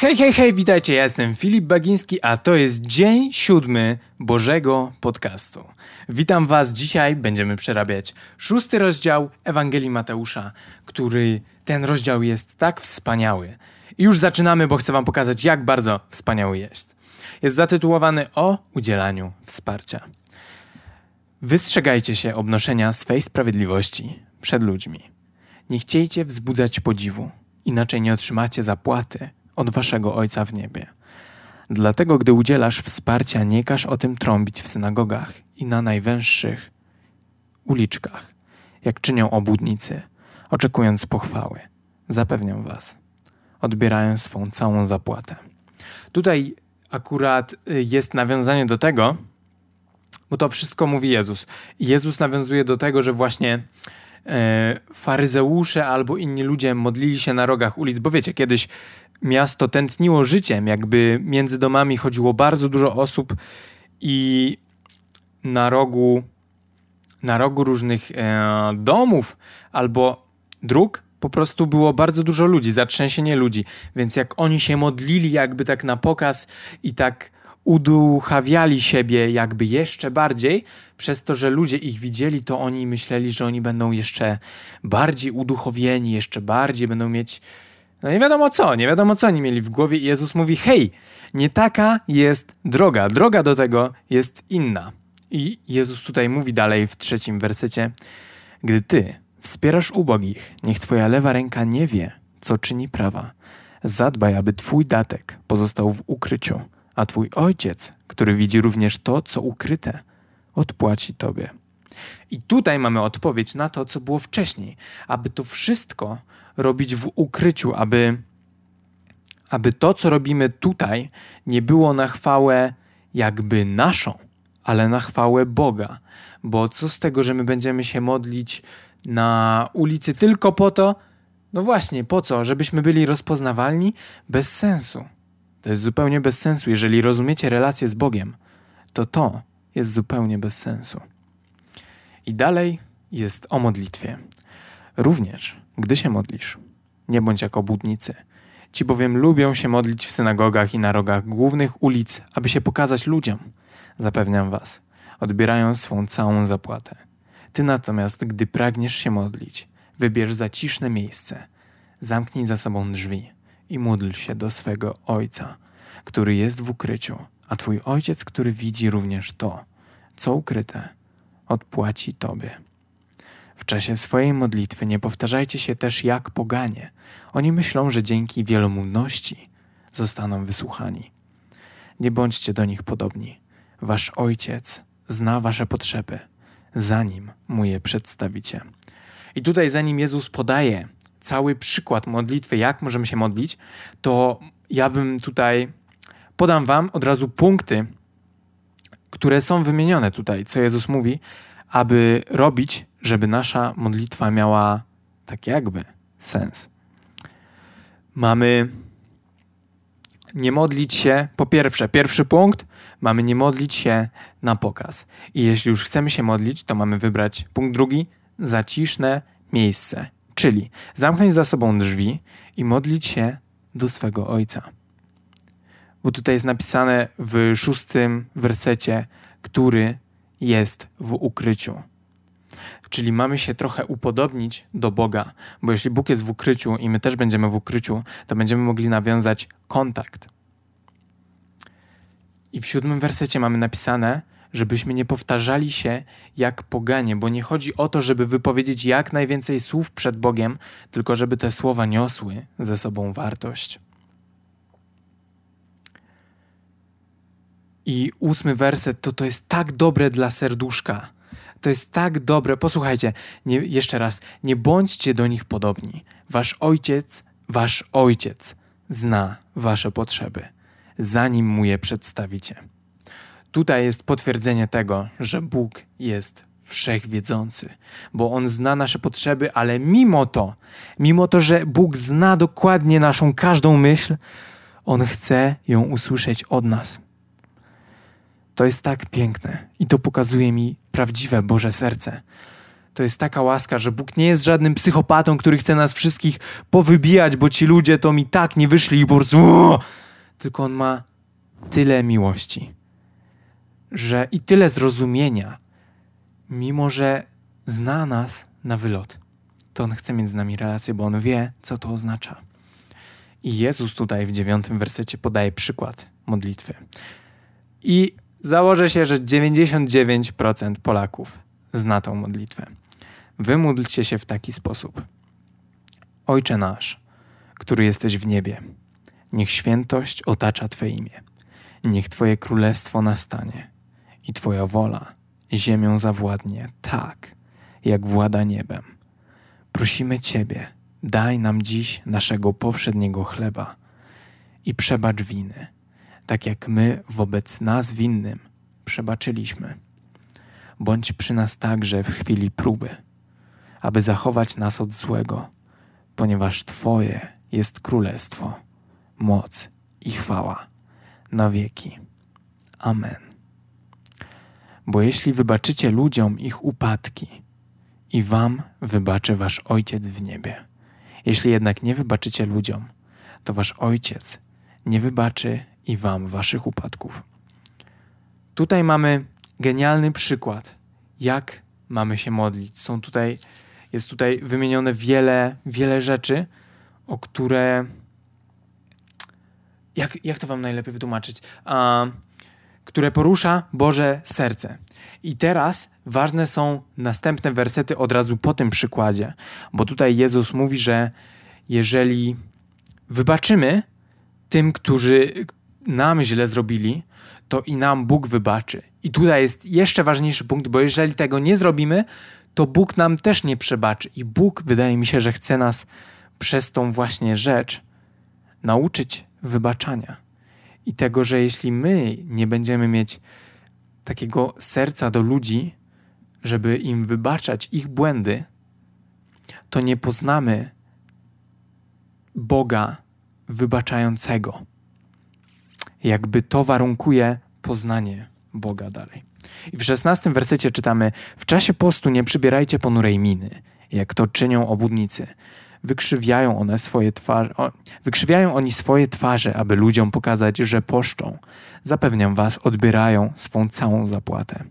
Hej, hej, hej, witajcie, ja jestem Filip Bagiński, a to jest dzień siódmy Bożego Podcastu. Witam was, dzisiaj będziemy przerabiać szósty rozdział Ewangelii Mateusza, który ten rozdział jest tak wspaniały. I już zaczynamy, bo chcę wam pokazać, jak bardzo wspaniały jest. Jest zatytułowany o udzielaniu wsparcia. Wystrzegajcie się obnoszenia swej sprawiedliwości przed ludźmi. Nie chciejcie wzbudzać podziwu, inaczej nie otrzymacie zapłaty od waszego Ojca w niebie. Dlatego, gdy udzielasz wsparcia, nie każ o tym trąbić w synagogach i na najwęższych uliczkach, jak czynią obłudnicy, oczekując pochwały. Zapewniam was, odbierają swą całą zapłatę. Tutaj akurat y, jest nawiązanie do tego, bo to wszystko mówi Jezus. Jezus nawiązuje do tego, że właśnie faryzeusze albo inni ludzie modlili się na rogach ulic, bo wiecie, kiedyś miasto tętniło życiem, jakby między domami chodziło bardzo dużo osób i na rogu, na rogu różnych e, domów albo dróg po prostu było bardzo dużo ludzi, zatrzęsienie ludzi. Więc jak oni się modlili jakby tak na pokaz i tak uduchawiali siebie jakby jeszcze bardziej, przez to, że ludzie ich widzieli, to oni myśleli, że oni będą jeszcze bardziej uduchowieni, jeszcze bardziej będą mieć no nie wiadomo co, nie wiadomo co oni mieli w głowie i Jezus mówi, hej, nie taka jest droga, droga do tego jest inna. I Jezus tutaj mówi dalej w trzecim wersecie, gdy ty wspierasz ubogich, niech twoja lewa ręka nie wie, co czyni prawa. Zadbaj, aby twój datek pozostał w ukryciu, a twój ojciec, który widzi również to, co ukryte, odpłaci tobie. I tutaj mamy odpowiedź na to, co było wcześniej, aby to wszystko robić w ukryciu, aby, aby to, co robimy tutaj, nie było na chwałę jakby naszą, ale na chwałę Boga. Bo co z tego, że my będziemy się modlić na ulicy tylko po to, no właśnie, po co? Żebyśmy byli rozpoznawalni? Bez sensu. To jest zupełnie bez sensu. Jeżeli rozumiecie relację z Bogiem, to to jest zupełnie bez sensu. I dalej jest o modlitwie. Również gdy się modlisz, nie bądź jak obłudnicy. Ci bowiem lubią się modlić w synagogach i na rogach głównych ulic, aby się pokazać ludziom. Zapewniam was, odbierają swą całą zapłatę. Ty natomiast, gdy pragniesz się modlić, wybierz zaciszne miejsce, zamknij za sobą drzwi i módl się do swego Ojca, który jest w ukryciu, a Twój Ojciec, który widzi również to, co ukryte, odpłaci Tobie. W czasie swojej modlitwy nie powtarzajcie się też jak poganie. Oni myślą, że dzięki wielomówności zostaną wysłuchani. Nie bądźcie do nich podobni. Wasz ojciec zna wasze potrzeby, zanim mu je przedstawicie. I tutaj, zanim Jezus podaje cały przykład modlitwy, jak możemy się modlić, to ja bym tutaj podam Wam od razu punkty, które są wymienione tutaj, co Jezus mówi, aby robić żeby nasza modlitwa miała tak jakby sens. Mamy nie modlić się, po pierwsze, pierwszy punkt, mamy nie modlić się na pokaz. I jeśli już chcemy się modlić, to mamy wybrać punkt drugi, zaciszne miejsce, czyli zamknąć za sobą drzwi i modlić się do swego Ojca. Bo tutaj jest napisane w szóstym wersecie, który jest w ukryciu. Czyli mamy się trochę upodobnić do Boga, bo jeśli Bóg jest w ukryciu i my też będziemy w ukryciu, to będziemy mogli nawiązać kontakt. I w siódmym wersecie mamy napisane, żebyśmy nie powtarzali się jak poganie, bo nie chodzi o to, żeby wypowiedzieć jak najwięcej słów przed Bogiem, tylko żeby te słowa niosły ze sobą wartość. I ósmy werset to to jest tak dobre dla serduszka to jest tak dobre. Posłuchajcie, nie, jeszcze raz, nie bądźcie do nich podobni. Wasz ojciec, wasz ojciec zna wasze potrzeby, zanim mu je przedstawicie. Tutaj jest potwierdzenie tego, że Bóg jest wszechwiedzący, bo On zna nasze potrzeby, ale mimo to, mimo to, że Bóg zna dokładnie naszą każdą myśl, On chce ją usłyszeć od nas. To jest tak piękne i to pokazuje mi prawdziwe Boże serce. To jest taka łaska, że Bóg nie jest żadnym psychopatą, który chce nas wszystkich powybijać, bo ci ludzie to mi tak nie wyszli i po prostu. Tylko on ma tyle miłości, że i tyle zrozumienia, mimo że zna nas na wylot, to on chce mieć z nami relację, bo on wie, co to oznacza. I Jezus tutaj w dziewiątym wersecie podaje przykład modlitwy. I założę się, że 99% Polaków zna tą modlitwę. Wymódlcie się w taki sposób. Ojcze nasz, który jesteś w niebie, niech świętość otacza Twe imię. Niech Twoje królestwo nastanie i Twoja wola ziemią zawładnie tak, jak włada niebem. Prosimy Ciebie, daj nam dziś naszego powszedniego chleba i przebacz winy, tak jak my wobec nas winnym przebaczyliśmy. Bądź przy nas także w chwili próby, aby zachować nas od złego, ponieważ Twoje jest królestwo, moc i chwała na wieki. Amen. Bo jeśli wybaczycie ludziom ich upadki, i wam wybaczy wasz Ojciec w niebie. Jeśli jednak nie wybaczycie ludziom, to wasz Ojciec nie wybaczy i wam waszych upadków. Tutaj mamy genialny przykład, jak mamy się modlić. Są tutaj, jest tutaj wymienione wiele, wiele rzeczy, o które. Jak, jak to wam najlepiej wytłumaczyć? A, które porusza Boże serce. I teraz ważne są następne wersety od razu po tym przykładzie, bo tutaj Jezus mówi, że jeżeli wybaczymy tym, którzy nam źle zrobili, to i nam Bóg wybaczy. I tutaj jest jeszcze ważniejszy punkt, bo jeżeli tego nie zrobimy, to Bóg nam też nie przebaczy. I Bóg, wydaje mi się, że chce nas przez tą właśnie rzecz nauczyć wybaczania. I tego, że jeśli my nie będziemy mieć takiego serca do ludzi, żeby im wybaczać ich błędy, to nie poznamy Boga wybaczającego. Jakby to warunkuje poznanie Boga dalej. I w szesnastym wersecie czytamy: W czasie postu nie przybierajcie ponurej miny, jak to czynią obudnicy. Wykrzywiają one swoje twarze, wykrzywiają oni swoje twarze, aby ludziom pokazać, że poszczą. Zapewniam was, odbierają swą całą zapłatę.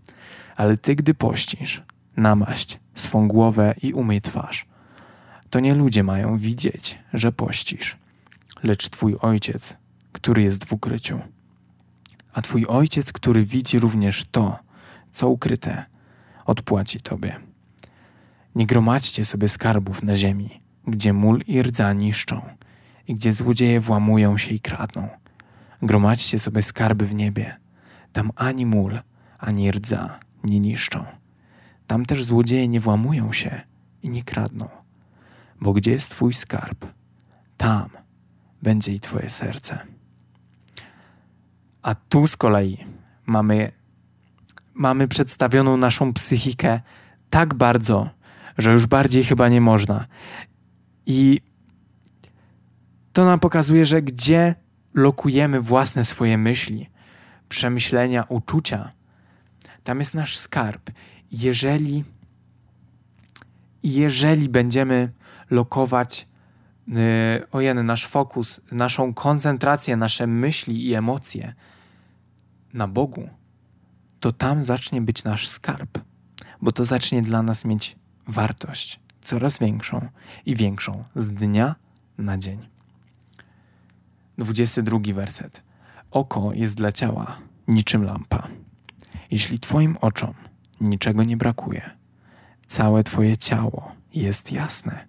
Ale ty, gdy pościsz, namaść swą głowę i umyj twarz. To nie ludzie mają widzieć, że pościsz, lecz twój ojciec, który jest w ukryciu. A twój ojciec, który widzi również to, co ukryte, odpłaci tobie. Nie gromadźcie sobie skarbów na ziemi, gdzie mól i rdza niszczą i gdzie złodzieje włamują się i kradną. Gromadźcie sobie skarby w niebie. Tam ani mól, ani rdza nie niszczą. Tam też złodzieje nie włamują się i nie kradną. Bo gdzie jest Twój skarb, tam będzie i Twoje serce. A tu z kolei mamy, mamy przedstawioną naszą psychikę tak bardzo, że już bardziej chyba nie można. I to nam pokazuje, że gdzie lokujemy własne swoje myśli, przemyślenia, uczucia, tam jest nasz skarb. Jeżeli, jeżeli będziemy lokować yy, ojeny, nasz fokus, naszą koncentrację, nasze myśli i emocje na Bogu, to tam zacznie być nasz skarb, bo to zacznie dla nas mieć wartość coraz większą i większą z dnia na dzień. 22 werset. Oko jest dla ciała niczym lampa. Jeśli Twoim oczom niczego nie brakuje, całe Twoje ciało jest jasne.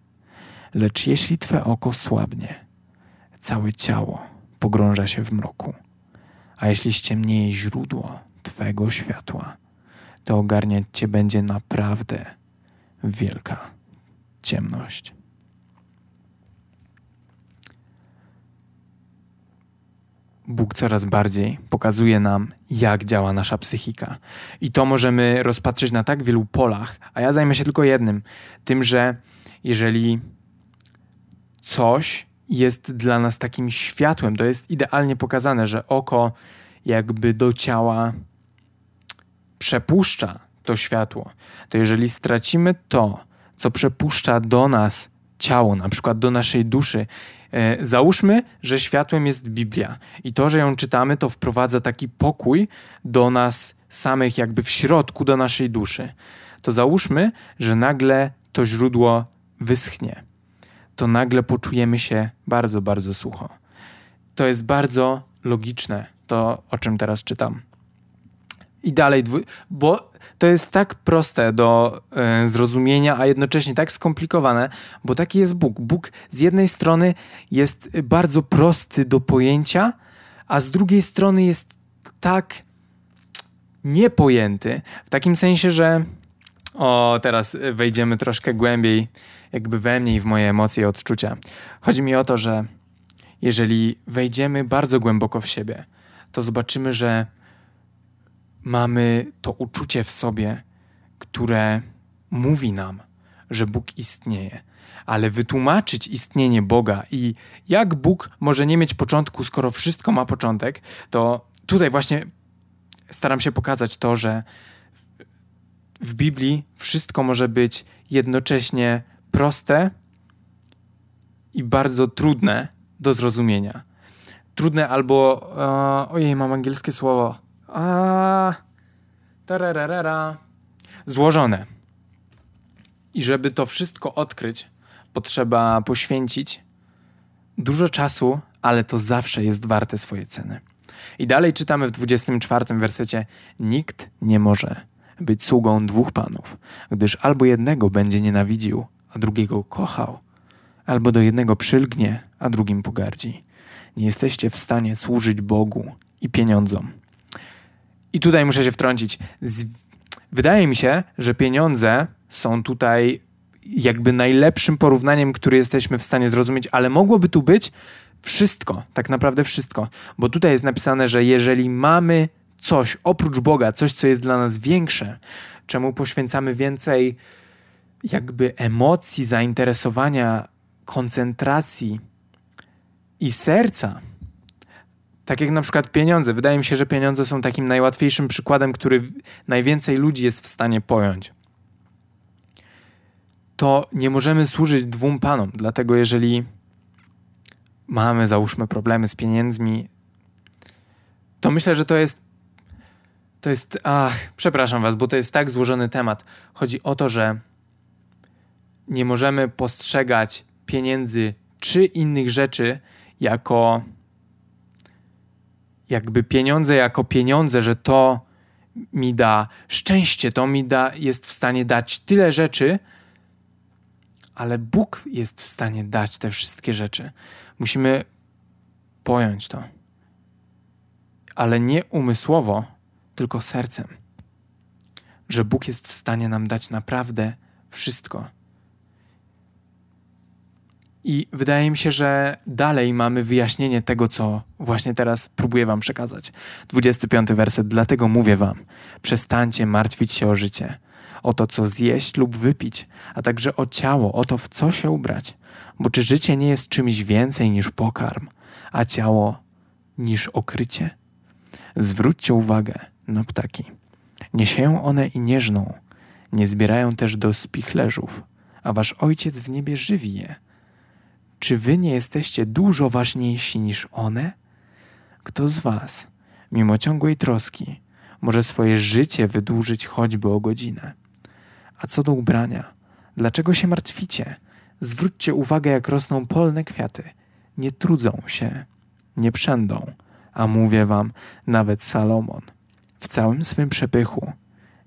Lecz jeśli Twe oko słabnie, całe ciało pogrąża się w mroku. A jeśli ściemnieje źródło Twego światła, to ogarniać Cię będzie naprawdę wielka ciemność. Bóg coraz bardziej pokazuje nam, jak działa nasza psychika. I to możemy rozpatrzeć na tak wielu polach, a ja zajmę się tylko jednym: tym, że jeżeli coś jest dla nas takim światłem, to jest idealnie pokazane, że oko jakby do ciała przepuszcza to światło, to jeżeli stracimy to, co przepuszcza do nas ciało, na przykład do naszej duszy, e, załóżmy, że światłem jest Biblia i to, że ją czytamy, to wprowadza taki pokój do nas samych, jakby w środku do naszej duszy. To załóżmy, że nagle to źródło wyschnie. To nagle poczujemy się bardzo, bardzo sucho. To jest bardzo logiczne, to o czym teraz czytam. I dalej, bo to jest tak proste do e, zrozumienia, a jednocześnie tak skomplikowane, bo taki jest Bóg. Bóg z jednej strony jest bardzo prosty do pojęcia, a z drugiej strony jest tak niepojęty, w takim sensie, że o, teraz wejdziemy troszkę głębiej, jakby we mnie i w moje emocje i odczucia. Chodzi mi o to, że jeżeli wejdziemy bardzo głęboko w siebie, to zobaczymy, że mamy to uczucie w sobie, które mówi nam, że Bóg istnieje. Ale wytłumaczyć istnienie Boga i jak Bóg może nie mieć początku, skoro wszystko ma początek, to tutaj właśnie staram się pokazać to, że w Biblii wszystko może być jednocześnie proste i bardzo trudne do zrozumienia. Trudne albo. Uh, ojej, mam angielskie słowo. A. Tararara. Złożone. I żeby to wszystko odkryć, potrzeba poświęcić dużo czasu, ale to zawsze jest warte swojej ceny. I dalej czytamy w 24 wersecie: Nikt nie może być sługą dwóch panów, gdyż albo jednego będzie nienawidził, a drugiego kochał, albo do jednego przylgnie, a drugim pogardzi. Nie jesteście w stanie służyć Bogu i pieniądzom. I tutaj muszę się wtrącić. Wydaje mi się, że pieniądze są tutaj jakby najlepszym porównaniem, który jesteśmy w stanie zrozumieć, ale mogłoby tu być wszystko, tak naprawdę wszystko. Bo tutaj jest napisane, że jeżeli mamy coś oprócz Boga, coś, co jest dla nas większe, czemu poświęcamy więcej jakby emocji, zainteresowania, koncentracji i serca, tak jak na przykład pieniądze. Wydaje mi się, że pieniądze są takim najłatwiejszym przykładem, który najwięcej ludzi jest w stanie pojąć. To nie możemy służyć dwóm panom, dlatego jeżeli mamy, załóżmy, problemy z pieniędzmi, to myślę, że to jest. To jest. Ach, przepraszam Was, bo to jest tak złożony temat. Chodzi o to, że nie możemy postrzegać pieniędzy czy innych rzeczy jako jakby pieniądze jako pieniądze, że to mi da szczęście, to mi da, jest w stanie dać tyle rzeczy, ale Bóg jest w stanie dać te wszystkie rzeczy. Musimy pojąć to. Ale nie umysłowo, tylko sercem. Że Bóg jest w stanie nam dać naprawdę wszystko. I wydaje mi się, że dalej mamy wyjaśnienie tego, co właśnie teraz próbuję Wam przekazać. 25 werset. Dlatego mówię Wam: przestańcie martwić się o życie, o to, co zjeść lub wypić, a także o ciało, o to, w co się ubrać. Bo czy życie nie jest czymś więcej niż pokarm, a ciało niż okrycie? Zwróćcie uwagę na ptaki. Nie sieją one i nie żną, nie zbierają też do spichlerzów, a wasz ojciec w niebie żywi je. Czy wy nie jesteście dużo ważniejsi niż one? Kto z was, mimo ciągłej troski, może swoje życie wydłużyć choćby o godzinę? A co do ubrania, dlaczego się martwicie? Zwróćcie uwagę, jak rosną polne kwiaty. Nie trudzą się, nie przędą, a mówię wam, nawet Salomon w całym swym przepychu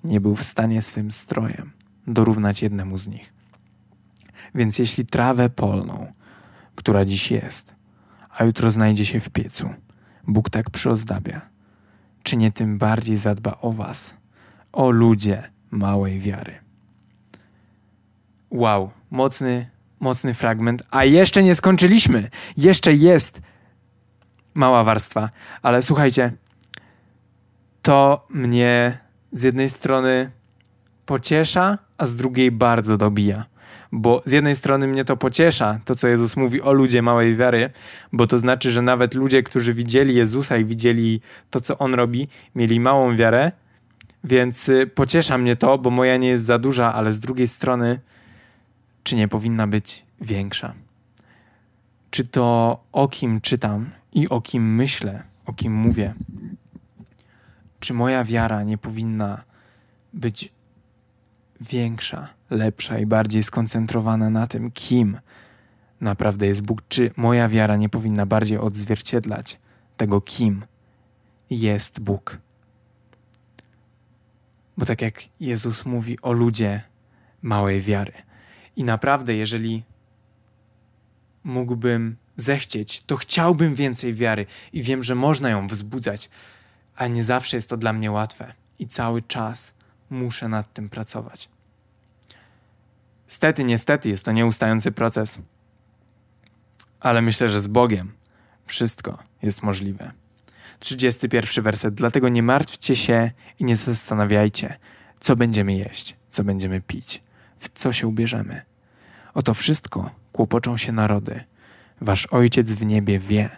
nie był w stanie swym strojem dorównać jednemu z nich. Więc jeśli trawę polną, która dziś jest, a jutro znajdzie się w piecu. Bóg tak przyozdabia. Czy nie tym bardziej zadba o Was, o ludzie małej wiary? Wow, mocny, mocny fragment. A jeszcze nie skończyliśmy. Jeszcze jest mała warstwa. Ale słuchajcie, to mnie z jednej strony pociesza, a z drugiej bardzo dobija bo z jednej strony mnie to pociesza, to co Jezus mówi o ludzie małej wiary, bo to znaczy, że nawet ludzie, którzy widzieli Jezusa i widzieli to, co On robi, mieli małą wiarę, Więc y, pociesza mnie to, bo moja nie jest za duża, ale z drugiej strony, czy nie powinna być większa? Czy to o kim czytam i o kim myślę, o kim mówię? Czy moja wiara nie powinna być większa, lepsza i bardziej skoncentrowana na tym, kim naprawdę jest Bóg? Czy moja wiara nie powinna bardziej odzwierciedlać tego, kim jest Bóg? Bo tak jak Jezus mówi o ludzie małej wiary. I naprawdę, jeżeli mógłbym zechcieć, to chciałbym więcej wiary i wiem, że można ją wzbudzać, a nie zawsze jest to dla mnie łatwe i cały czas muszę nad tym pracować. Stety, niestety jest to nieustający proces, ale myślę, że z Bogiem wszystko jest możliwe. 31 werset. Dlatego nie martwcie się i nie zastanawiajcie, co będziemy jeść, co będziemy pić, w co się ubierzemy. Oto wszystko kłopoczą się narody. Wasz Ojciec w niebie wie,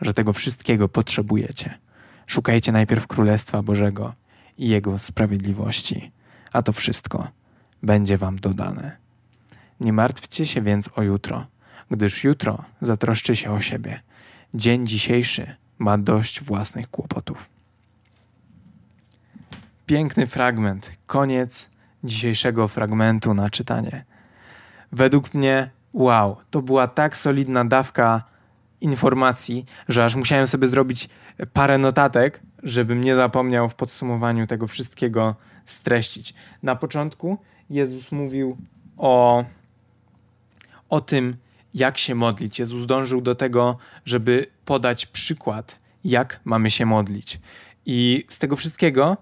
że tego wszystkiego potrzebujecie. Szukajcie najpierw Królestwa Bożego i Jego sprawiedliwości, a to wszystko będzie Wam dodane. Nie martwcie się więc o jutro, gdyż jutro zatroszczy się o siebie. Dzień dzisiejszy ma dość własnych kłopotów. Piękny fragment, koniec dzisiejszego fragmentu na czytanie. Według mnie, wow, to była tak solidna dawka informacji, że aż musiałem sobie zrobić parę notatek, żebym nie zapomniał w podsumowaniu tego wszystkiego streścić. Na początku Jezus mówił o, o tym, jak się modlić. Jezus dążył do tego, żeby podać przykład, jak mamy się modlić. I z tego wszystkiego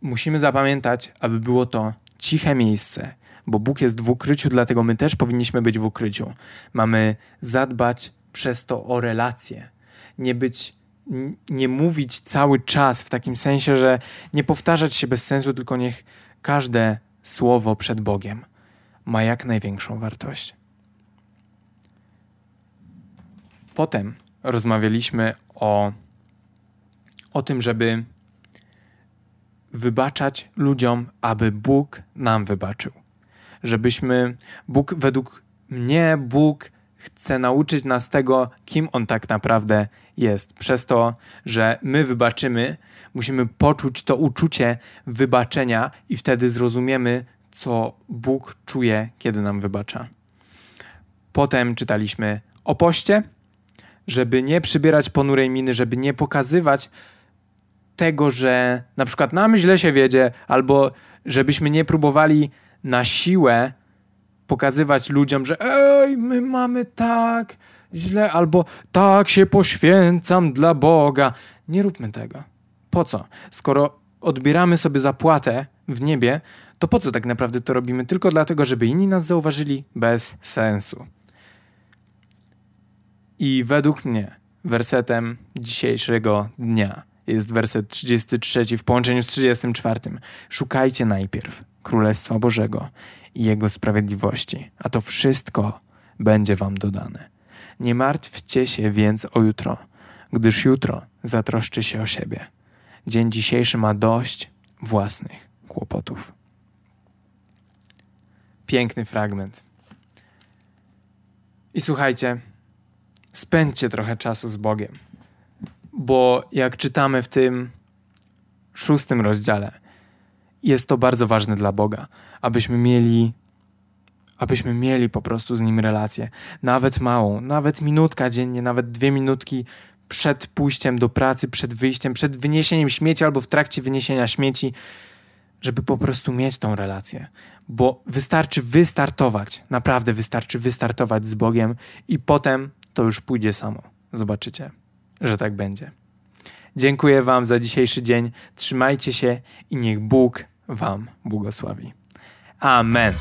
musimy zapamiętać, aby było to ciche miejsce, bo Bóg jest w ukryciu, dlatego my też powinniśmy być w ukryciu. Mamy zadbać przez to o relacje, nie być nie mówić cały czas w takim sensie, że nie powtarzać się bez sensu, tylko niech każde słowo przed Bogiem ma jak największą wartość. Potem rozmawialiśmy o, o tym, żeby wybaczać ludziom, aby Bóg nam wybaczył. Żebyśmy, Bóg według mnie, Bóg chce nauczyć nas tego, kim On tak naprawdę jest. Przez to, że my wybaczymy, musimy poczuć to uczucie wybaczenia i wtedy zrozumiemy, co Bóg czuje, kiedy nam wybacza. Potem czytaliśmy o poście, żeby nie przybierać ponurej miny, żeby nie pokazywać tego, że na przykład nam źle się wiedzie, albo żebyśmy nie próbowali na siłę pokazywać ludziom, że ej, my mamy tak źle, albo tak się poświęcam dla Boga. Nie róbmy tego. Po co? Skoro odbieramy sobie zapłatę w niebie, to po co tak naprawdę to robimy? Tylko dlatego, żeby inni nas zauważyli? Bez sensu. I według mnie wersetem dzisiejszego dnia jest werset 33 w połączeniu z 34. Szukajcie najpierw Królestwa Bożego i Jego sprawiedliwości, a to wszystko będzie Wam dodane. Nie martwcie się więc o jutro, gdyż jutro zatroszczy się o siebie. Dzień dzisiejszy ma dość własnych kłopotów. Piękny fragment. I słuchajcie, spędźcie trochę czasu z Bogiem. Bo jak czytamy w tym szóstym rozdziale, jest to bardzo ważne dla Boga, abyśmy mieli abyśmy mieli po prostu z nim relację, nawet małą, nawet minutka dziennie, nawet dwie minutki przed pójściem do pracy, przed wyjściem, przed wyniesieniem śmieci albo w trakcie wyniesienia śmieci, żeby po prostu mieć tą relację. Bo wystarczy wystartować, naprawdę wystarczy wystartować z Bogiem i potem to już pójdzie samo. Zobaczycie, że tak będzie. Dziękuję Wam za dzisiejszy dzień. Trzymajcie się i niech Bóg Wam błogosławi. Amen.